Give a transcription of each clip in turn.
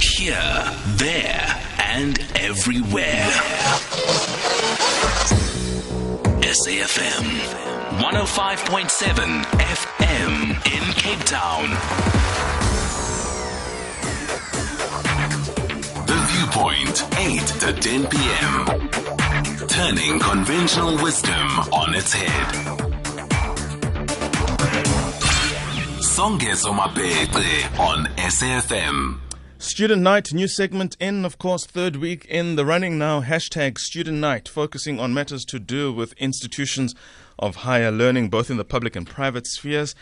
Here, there, and everywhere. SAFM 105.7 FM in Cape Town. The Viewpoint, 8 to 10 p.m. Turning conventional wisdom on its head. Songezo Mabete on SAFM. Student Night, new segment in, of course, third week in the running now. Hashtag Student Night, focusing on matters to do with institutions of higher learning, both in the public and private spheres.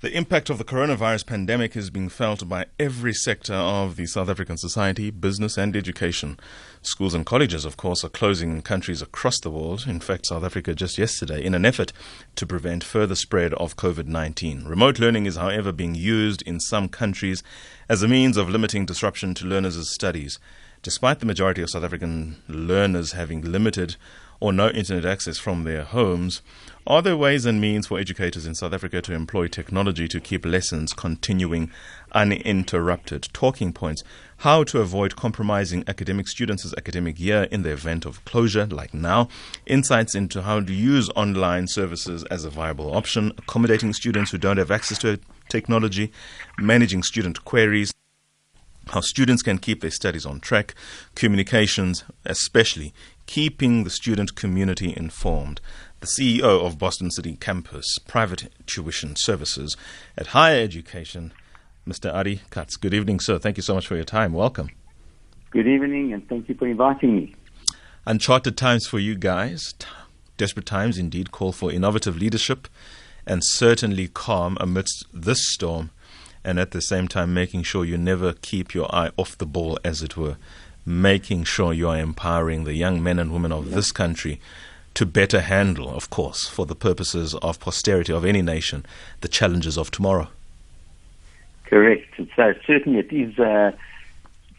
The impact of the coronavirus pandemic is being felt by every sector of the South African society, business and education. Schools and colleges, of course, are closing in countries across the world. In fact, South Africa just yesterday, in an effort to prevent further spread of COVID 19. Remote learning is, however, being used in some countries as a means of limiting disruption to learners' studies. Despite the majority of South African learners having limited or no internet access from their homes, are there ways and means for educators in South Africa to employ technology to keep lessons continuing uninterrupted? Talking points. How to avoid compromising academic students' academic year in the event of closure, like now, insights into how to use online services as a viable option, accommodating students who don't have access to technology, managing student queries how students can keep their studies on track, communications, especially keeping the student community informed the CEO of Boston City Campus Private Tuition Services at Higher Education, Mr. Ari Katz. Good evening, sir. Thank you so much for your time. Welcome. Good evening, and thank you for inviting me. Uncharted times for you guys. Desperate times indeed call for innovative leadership and certainly calm amidst this storm, and at the same time making sure you never keep your eye off the ball, as it were. Making sure you are empowering the young men and women of this country to better handle, of course, for the purposes of posterity of any nation, the challenges of tomorrow. Correct. So certainly it is uh,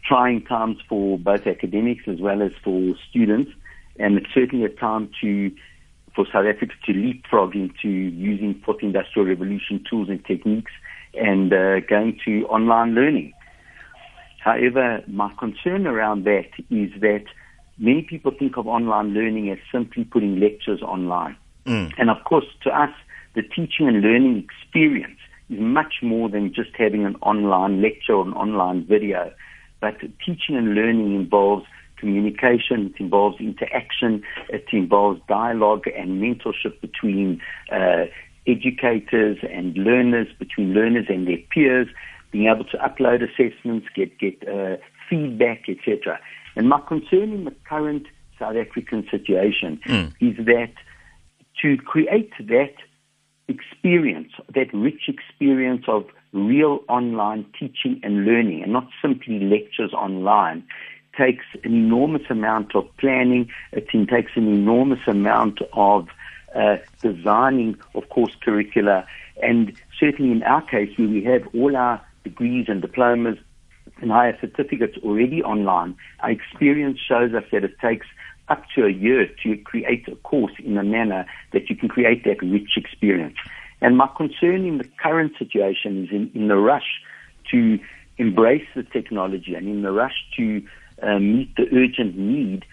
trying times for both academics as well as for students, and it's certainly a time to for South Africa to leapfrog into using fourth industrial revolution tools and techniques and uh, going to online learning. However, my concern around that is that many people think of online learning as simply putting lectures online. Mm. And of course, to us, the teaching and learning experience is much more than just having an online lecture or an online video. But teaching and learning involves communication, it involves interaction, it involves dialogue and mentorship between uh, educators and learners, between learners and their peers, being able to upload assessments, get get uh, feedback, etc. And my concern in the current South African situation mm. is that to create that experience, that rich experience of real online teaching and learning, and not simply lectures online, takes an enormous amount of planning. It takes an enormous amount of uh, designing, of course, curricula. And certainly in our case, where we have all our degrees and diplomas and higher certificates already online, our experience shows us that it takes up to a year to create a course in a manner that you can create that rich experience. And my concern in the current situation is in, in the rush to embrace the technology and in the rush to uh, meet the urgent need,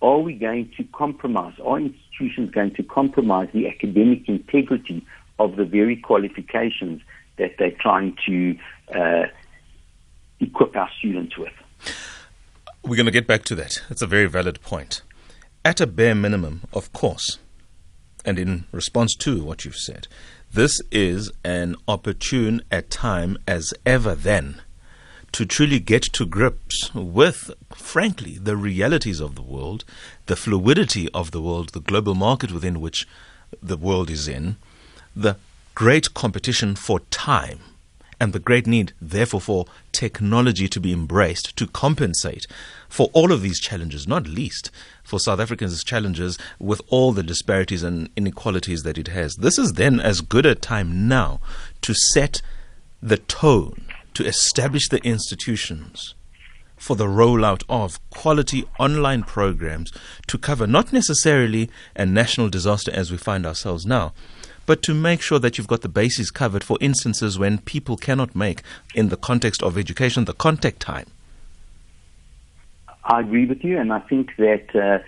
are we going to compromise? Are institutions going to compromise the academic integrity of the very qualifications that they're trying to uh, equip our students with. We're going to get back to that. That's a very valid point. At a bare minimum, of course, and in response to what you've said, this is an opportune at time as ever then to truly get to grips with, frankly, the realities of the world, the fluidity of the world, the global market within which the world is in, the great competition for time and the great need, therefore, for technology to be embraced to compensate for all of these challenges, not least for South Africans' challenges with all the disparities and inequalities that it has. This is then as good a time now to set the tone, to establish the institutions for the rollout of quality online programs to cover not necessarily a national disaster as we find ourselves now, but to make sure that you've got the bases covered for instances when people cannot make, in the context of education, the contact time. I agree with you, and I think that uh,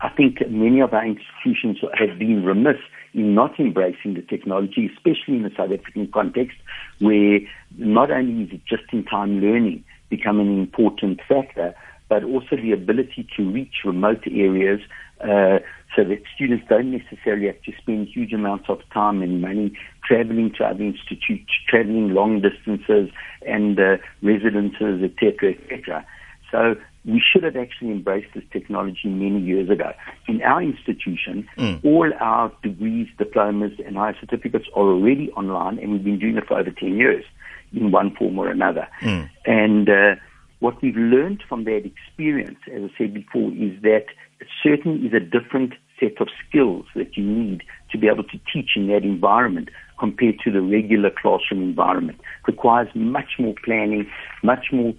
I think many of our institutions have been remiss not embracing the technology, especially in the South African context, where not only is it just-in-time learning becoming an important factor, but also the ability to reach remote areas uh, so that students don't necessarily have to spend huge amounts of time and money traveling to other institutes, traveling long distances and uh, residences, etc., etc. So we should have actually embraced this technology many years ago. In our institution, mm. all our degrees, diplomas, and higher certificates are already online, and we've been doing it for over 10 years in one form or another. Mm. And uh, what we've learned from that experience, as I said before, is that it certainly is a different set of skills that you need to be able to teach in that environment compared to the regular classroom environment. It requires much more planning, much more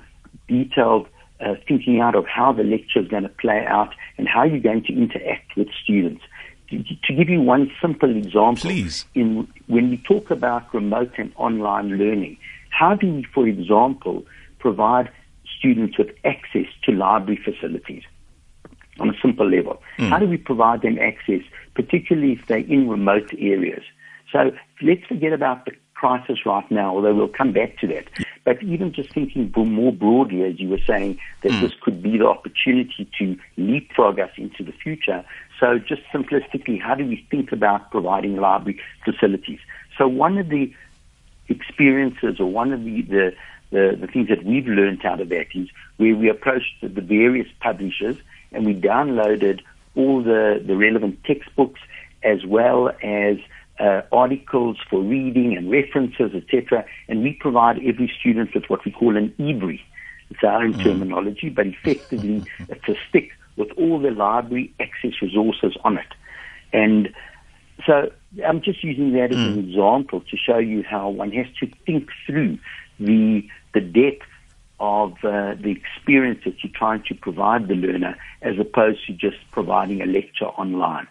detailed uh, thinking out of how the lecture is going to play out and how you're going to interact with students. To, to give you one simple example, Please. In, when we talk about remote and online learning, how do we, for example, provide students with access to library facilities on a simple level? Mm. How do we provide them access, particularly if they're in remote areas? So let's forget about the crisis right now, although we'll come back to that. But even just thinking more broadly, as you were saying, that mm. this could be the opportunity to leapfrog us into the future. So just simplistically, how do we think about providing library facilities? So one of the experiences or one of the, the, the, the things that we've learned out of that is where we approached the various publishers and we downloaded all the, the relevant textbooks as well as uh, articles for reading and references, etc. And we provide every student with what we call an eBri. It's our own mm. terminology, but effectively it's a stick with all the library access resources on it. And so I'm just using that as mm. an example to show you how one has to think through the the depth of uh, the experience that you're trying to provide the learner as opposed to just providing a lecture online.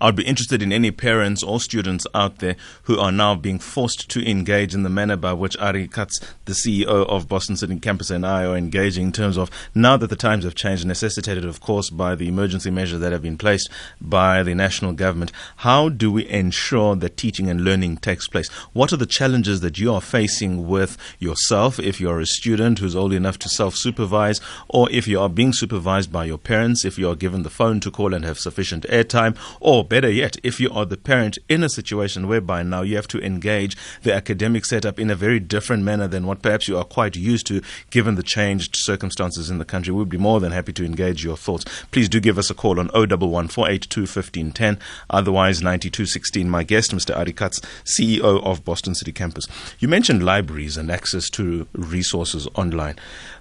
I'd be interested in any parents or students out there who are now being forced to engage in the manner by which Ari Katz, the CEO of Boston City Campus, and I are engaging in terms of now that the times have changed, necessitated, of course, by the emergency measures that have been placed by the national government. How do we ensure that teaching and learning takes place? What are the challenges that you are facing with yourself if you're a student who's old enough to self supervise, or if you are being supervised by your parents, if you are given the phone to call and have sufficient airtime? Or better yet, if you are the parent in a situation whereby now you have to engage the academic setup in a very different manner than what perhaps you are quite used to, given the changed circumstances in the country, we'd be more than happy to engage your thoughts. Please do give us a call on 011 1510, otherwise 9216. My guest, Mr. Ari Katz, CEO of Boston City Campus. You mentioned libraries and access to resources online.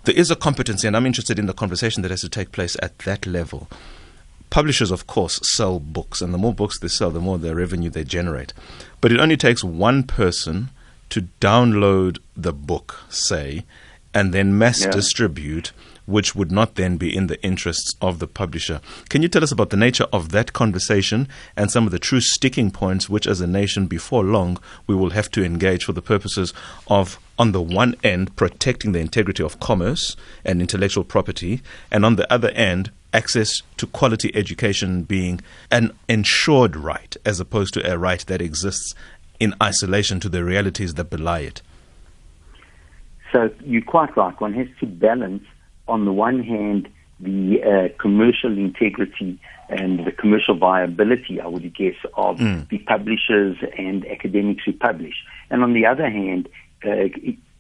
There is a competency, and I'm interested in the conversation that has to take place at that level publishers, of course, sell books, and the more books they sell, the more their revenue they generate. But it only takes one person to download the book, say, and then mass yeah. distribute, which would not then be in the interests of the publisher. Can you tell us about the nature of that conversation and some of the true sticking points which, as a nation, before long, we will have to engage for the purposes of, on the one end, protecting the integrity of commerce and intellectual property, and on the other end, access to quality education being an ensured right as opposed to a right that exists in isolation to the realities that belie it. So you're quite right. One has to balance, on the one hand, the uh, commercial integrity and the commercial viability, I would guess, of mm. the publishers and academics who publish. And on the other hand, uh,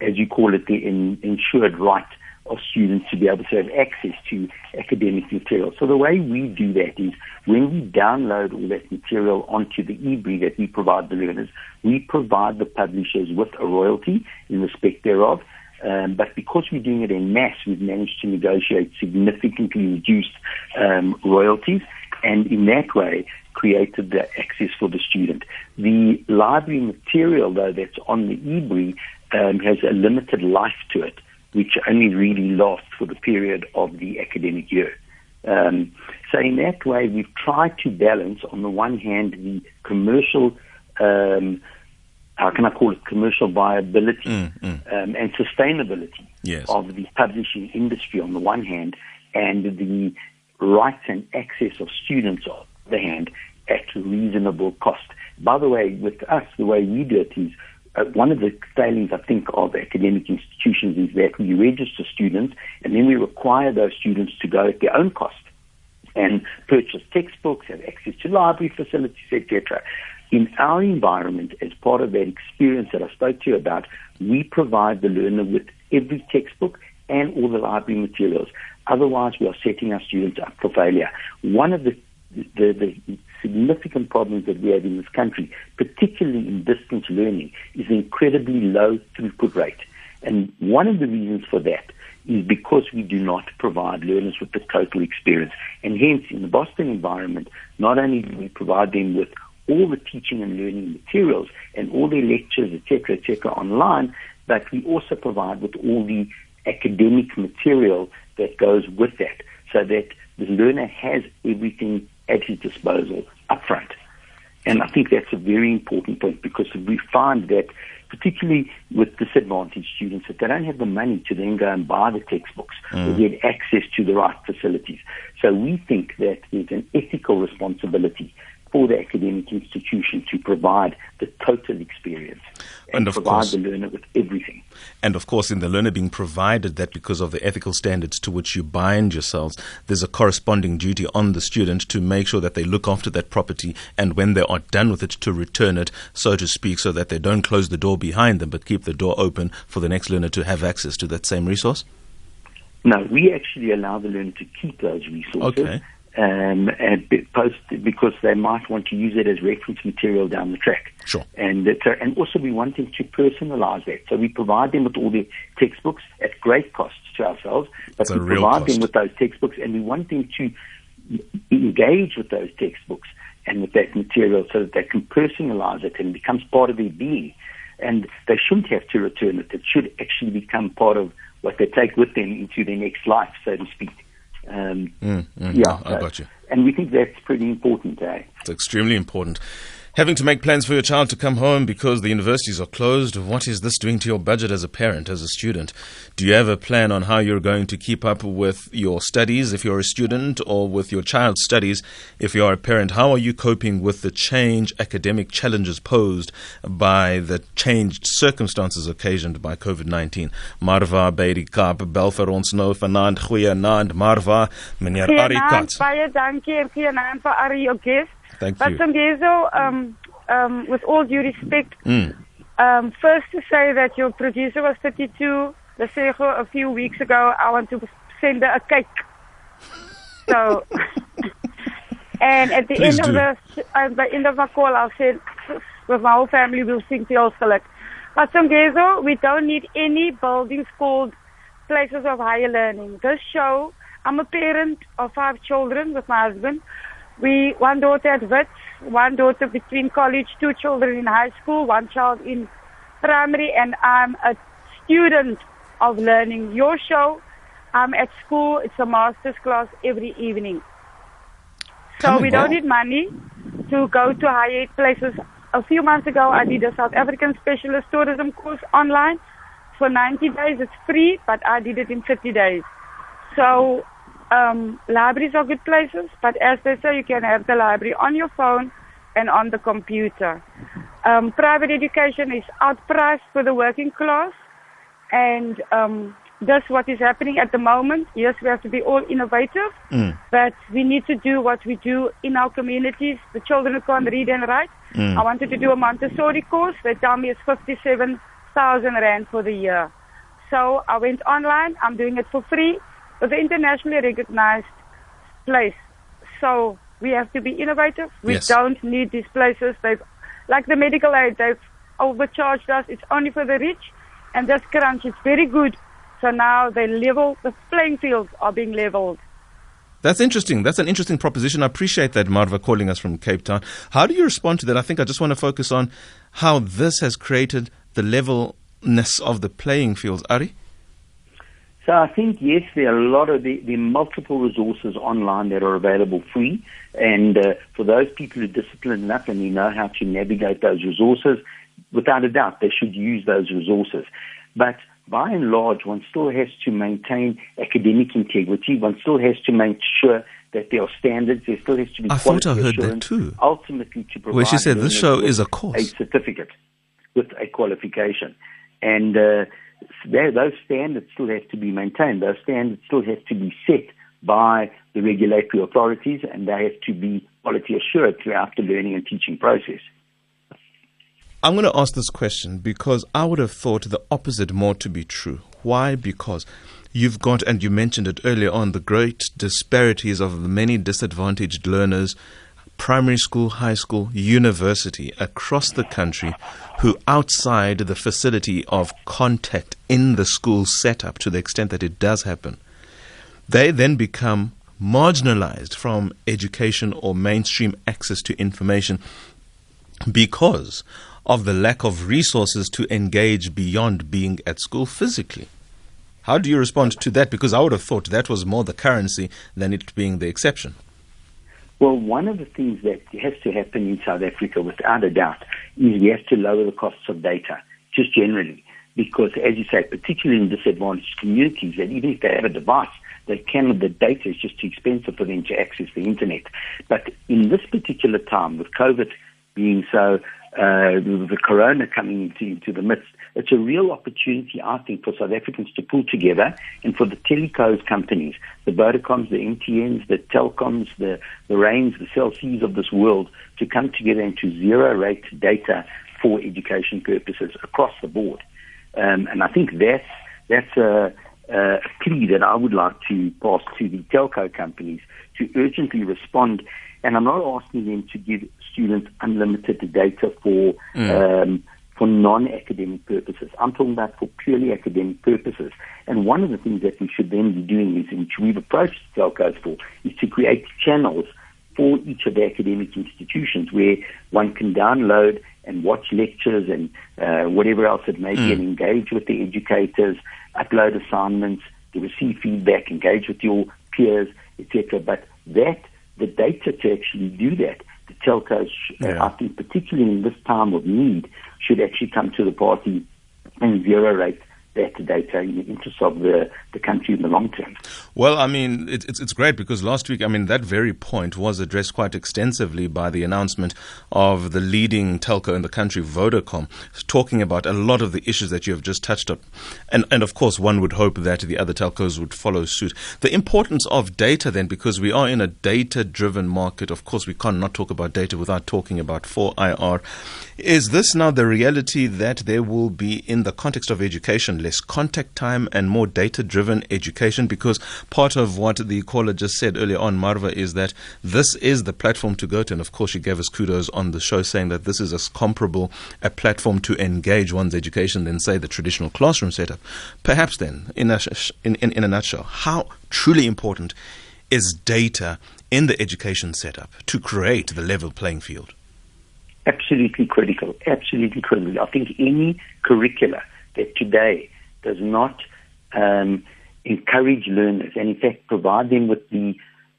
as you call it, the in, ensured right of students to be able to have access to academic material. So the way we do that is when we download all that material onto the eBri that we provide the learners, we provide the publishers with a royalty in respect thereof. Um, but because we're doing it in mass, we've managed to negotiate significantly reduced um, royalties, and in that way created the access for the student. The library material, though, that's on the eBri um, has a limited life to it which only really lasts for the period of the academic year. Um, so in that way, we've tried to balance, on the one hand, the commercial um, how can I call it, commercial viability Mm, mm. Um, and sustainability Yes. of the publishing industry on the one hand, and the rights and access of students on the other hand at reasonable cost. By the way, with us, the way we do it is uh, one of the failings, I think, of academic institutions is that we register students and then we require those students to go at their own cost and purchase textbooks, have access to library facilities, etc. In our environment, as part of that experience that I spoke to you about, we provide the learner with every textbook and all the library materials. Otherwise, we are setting our students up for failure. One of the the, the significant problems that we have in this country, particularly in distance learning, is the incredibly low throughput rate. And one of the reasons for that is because we do not provide learners with the total experience. And hence, in the Boston environment, not only do we provide them with all the teaching and learning materials and all their lectures, etc., etc., online, but we also provide with all the academic material that goes with that, so that the learner has everything at his disposal upfront. And I think that's a very important point because we find that, particularly with disadvantaged students, that they don't have the money to then go and buy the textbooks mm. or get access to the right facilities. So we think that there's an ethical responsibility for the academic institution to provide the total experience and, And of provide course- the learner with everything. And of course, in the learner being provided that because of the ethical standards to which you bind yourselves, there's a corresponding duty on the student to make sure that they look after that property and when they are done with it, to return it, so to speak, so that they don't close the door behind them but keep the door open for the next learner to have access to that same resource? No, we actually allow the learner to keep those resources. Okay. Um, and post because they might want to use it as reference material down the track. Sure. And a, and also we want them to personalize that. So we provide them with all the textbooks at great costs to ourselves, but It's we provide cost. them with those textbooks and we want them to engage with those textbooks and with that material so that they can personalize it and it becomes part of their being. And they shouldn't have to return it. It should actually become part of what they take with them into their next life, so to speak. Um, Mm, mm, yeah, I got you. And we think that's pretty important, eh? It's extremely important. Having to make plans for your child to come home because the universities are closed, what is this doing to your budget as a parent, as a student? Do you have a plan on how you're going to keep up with your studies if you're a student or with your child's studies if you're a parent? How are you coping with the change academic challenges posed by the changed circumstances occasioned by COVID-19? Marva by die Kaap bel vir ons nou vanaand. Goeienaand Marva, meneer Ari Goeienaand, Katz. baie dankie en goeienaand vir Ari. Thank But you. Songezo, um, um, with all due respect, Mm. um, first to say that your producer was 32, the Sego, a few weeks ago, I want to send her a cake. So, and at the Please end do. of the, at the end of my call, I'll say, with my whole family, we'll sing Geluk. But Songezo, we don't need any buildings called places of higher learning. This show, I'm a parent of five children with my husband. We one daughter at Wits, one daughter between college, two children in high school, one child in primary, and I'm a student of learning. Your show, I'm at school. It's a master's class every evening. So we don't need money to go to higher places. A few months ago, I did a South African specialist tourism course online for 90 days. It's free, but I did it in 50 days. So um, libraries are good places, but as they say, you can have the library on your phone and on the computer. Um, private education is outpriced for the working class, and um, that's what is happening at the moment. Yes, we have to be all innovative, but we need to do what we do in our communities. The children who can't read and write. I wanted to do a Montessori course. They tell me it's 57,000 Rand for the year. So I went online. I'm doing it for free with an internationally recognized place. So we have to be innovative. We Yes. don't need these places. They've, like the medical aid, they've overcharged us. It's only for the rich. And this crunch is very good. So now they level, the playing fields are being leveled. That's interesting. That's an interesting proposition. I appreciate that, Marva, calling us from Cape Town. How do you respond to that? I think I just want to focus on how this has created the levelness of the playing fields. Ari? So I think yes, there are a lot of the, there are multiple resources online that are available free, and uh, for those people who are disciplined enough and who know how to navigate those resources, without a doubt, they should use those resources. But by and large, one still has to maintain academic integrity. One still has to make sure that there are standards. There still has to be. I thought I heard that too. Ultimately, to provide. Where she said this show is a course, a certificate with a qualification, and uh, those standards still have to be maintained. Those standards still have to be set by the regulatory authorities, and they have to be quality assured throughout the learning and teaching process. I'm going to ask this question because I would have thought the opposite more to be true. Why? Because you've got, and you mentioned it earlier on, the great disparities of the many disadvantaged learners, primary school, high school, university across the country, who outside the facility of contact in the school setup to the extent that it does happen, they then become marginalized from education or mainstream access to information because of the lack of resources to engage beyond being at school physically. How do you respond to that? Because I would have thought that was more the currency than it being the exception. Well, one of the things that has to happen in South Africa, without a doubt, is we have to lower the costs of data, just generally. Because, as you say, particularly in disadvantaged communities, that even if they have a device, they can, the data is just too expensive for them to access the internet. But in this particular time, with COVID being so uh, the corona coming into, into the midst, it's a real opportunity, I think, for South Africans to pull together and for the telecos companies, the Vodacoms, the MTNs, the Telkoms, the, the Rains, the Cell Cs of this world to come together into zero rate data for education purposes across the board. Um, and I think that's, that's a, a plea that I would like to pass to the telco companies to urgently respond. And I'm not asking them to give students unlimited data for mm. um, for non-academic purposes. I'm talking about for purely academic purposes. And one of the things that we should then be doing is, which we've approached telcos for, is to create channels for each of the academic institutions where one can download and watch lectures and uh, whatever else it may mm. be and engage with the educators, upload assignments, to receive feedback, engage with your peers, etc. But that, the data to actually do that telcos, uh, yeah. I think, particularly in this time of need, should actually come to the party and zero rate that data in the interest of the, the country in the long term. Well, I mean, it, it's, it's great because last week, I mean, that very point was addressed quite extensively by the announcement of the leading telco in the country, Vodacom, talking about a lot of the issues that you have just touched on. And, and of course, one would hope that the other telcos would follow suit. The importance of data, then, because we are in a data driven market, of course, we can't not talk about data without talking about 4IR. Is this now the reality that there will be, in the context of education, less contact time and more data driven education? Because part of what the caller just said earlier on, Marva, is that this is the platform to go to. And of course, she gave us kudos on the show saying that this is as comparable a platform to engage one's education than, say, the traditional classroom setup. Perhaps then, in a, in, in, in a nutshell, how truly important is data in the education setup to create the level playing field? absolutely critical, absolutely critical. I think any curricula that today does not um, encourage learners and in fact provide them with the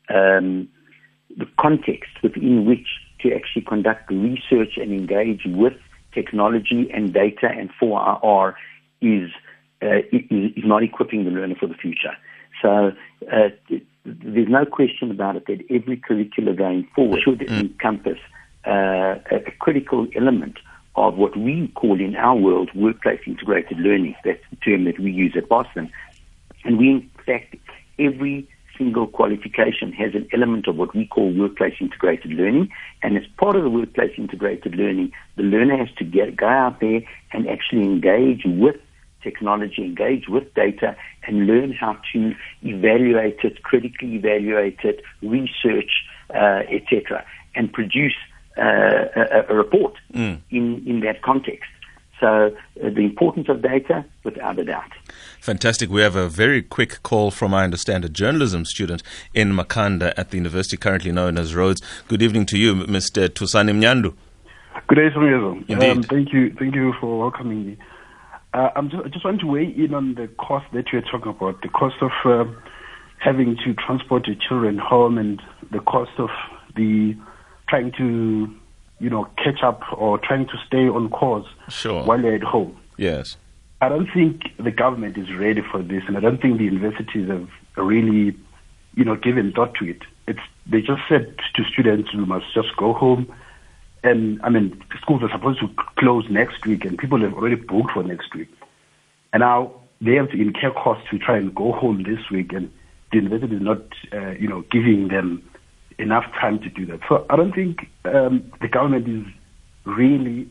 um, the context within which to actually conduct research and engage with technology and data and 4IR is, uh, is, is not equipping the learner for the future. So uh, there's no question about it that every curricula going forward should mm. encompass uh, a critical element of what we call in our world workplace integrated learning. That's the term that we use at Boston. And we, in fact, every single qualification has an element of what we call workplace integrated learning. And as part of the workplace integrated learning, the learner has to get, go out there and actually engage with technology, engage with data, and learn how to evaluate it, critically evaluate it, research, uh, etc., and produce a, a, report mm. in, in that context. So uh, the importance of data, without a doubt. Fantastic. We have a very quick call from, I understand, a journalism student in Makhanda at the university currently known as Rhodes. Good evening to you, Mr. Tusani Mnyandu. Good day, Songezo. Um, thank you, thank you for welcoming me. Uh, I'm just, I just want to weigh in on the cost that you're talking about, the cost of uh, having to transport your children home and the cost of the trying to, you know, catch up or trying to stay on course Sure. while they're at home. Yes. I don't think the government is ready for this, and I don't think the universities have really, you know, given thought to it. It's they just said to students, "You must just go home." And I mean, schools are supposed to close next week, and people have already booked for next week. And now they have to incur costs to try and go home this week, and the university is not, uh, you know, giving them enough time to do that. So I don't think um, the government is really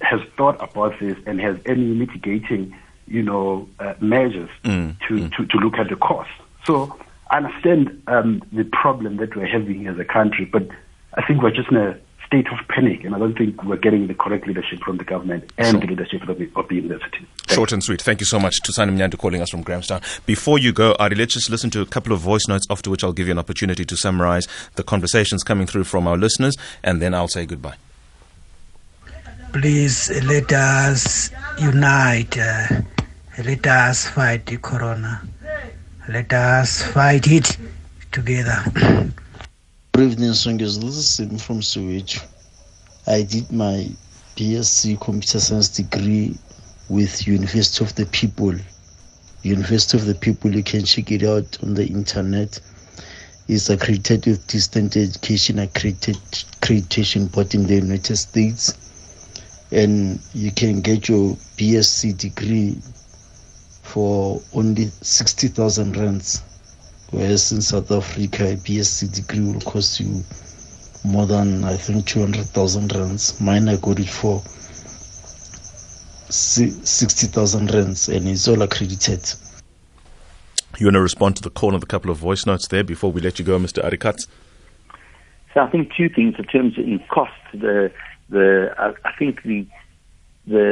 has thought about this and has any mitigating, you know, uh, measures Mm, to, to to look at the cost. So I understand um, the problem that we're having as a country, but I think we're just in a state of panic, and I don't think we're getting the correct leadership from the government and Sure. the leadership of the, of the university. Thanks. Short and sweet. Thank you so much to Sani Mnyandu calling us from Grahamstown. Before you go, Ari, let's just listen to a couple of voice notes, after which I'll give you an opportunity to summarize the conversations coming through from our listeners, and then I'll say goodbye. please let us unite. Uh, let us fight the corona. Let us fight it together. Good evening, Songers. This is Sim from Sewage. I did my BSc Computer Science degree with University of the People. University of the People, you can check it out on the internet. It's accredited with Distant Education accredited accreditation board in the United States. And you can get your BSc degree for only 60,000 rands whereas in South Africa, a BSc degree will cost you more than I think 200,000 rands. Mine I got it for 60,000 rands, and it's all accredited. You want to respond to the call of a couple of voice notes there before we let you go, Mr. Ari Katz? So I think two things in terms of in cost. The the I, I think the the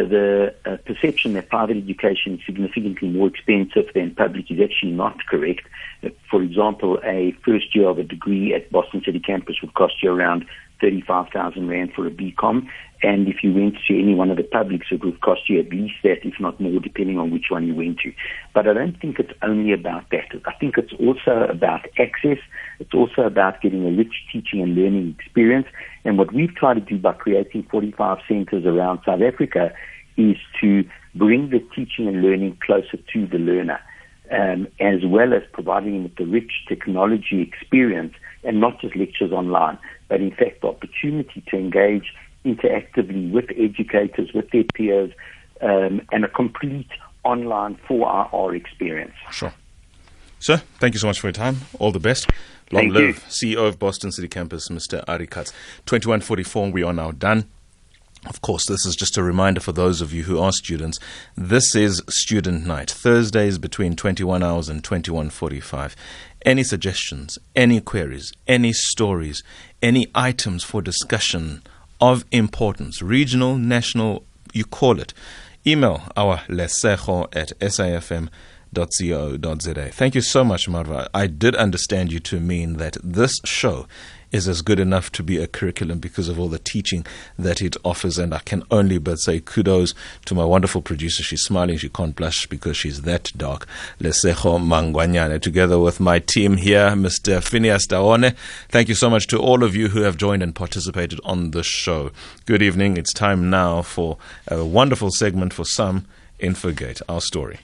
the uh, perception that private education is significantly more expensive than public is actually not correct. Uh, For example, a first year of a degree at Boston City campus would cost you around thirty-five thousand rand for a BCom, and if you went to any one of the publics, it would cost you at least that, if not more, depending on which one you went to. But I don't think it's only about that. I think it's also about access. It's also about getting a rich teaching and learning experience. And what we've tried to do by creating 45 centers around South Africa is to bring the teaching and learning closer to the learner, um, as well as providing them with the rich technology experience and not just lectures online, but in fact the opportunity to engage interactively with educators, with their peers, um, and a complete online 4IR experience. Sure. Sir, thank you so much for your time. All the best. Long Thank live CEO of Boston City Campus, Mr. Ari Katz. 2144, we are now done. Of course, this is just a reminder for those of you who are students. This is student night, Thursdays between 21 hours and 21:45. Any suggestions, any queries, any stories, any items for discussion of importance, regional, national, you call it. Email our lesejo at sifm.co.za. Thank you so much, Marva. I did understand you to mean that this show is as good enough to be a curriculum because of all the teaching that it offers. And I can only but say kudos to my wonderful producer. She's smiling. She can't blush because she's that dark. Lesejo Mangwanyane, together with my team here, Mr. Phineas Daone. Thank you so much to all of you who have joined and participated on the show. Good evening. It's time now for a wonderful segment for some, Infogate, our story.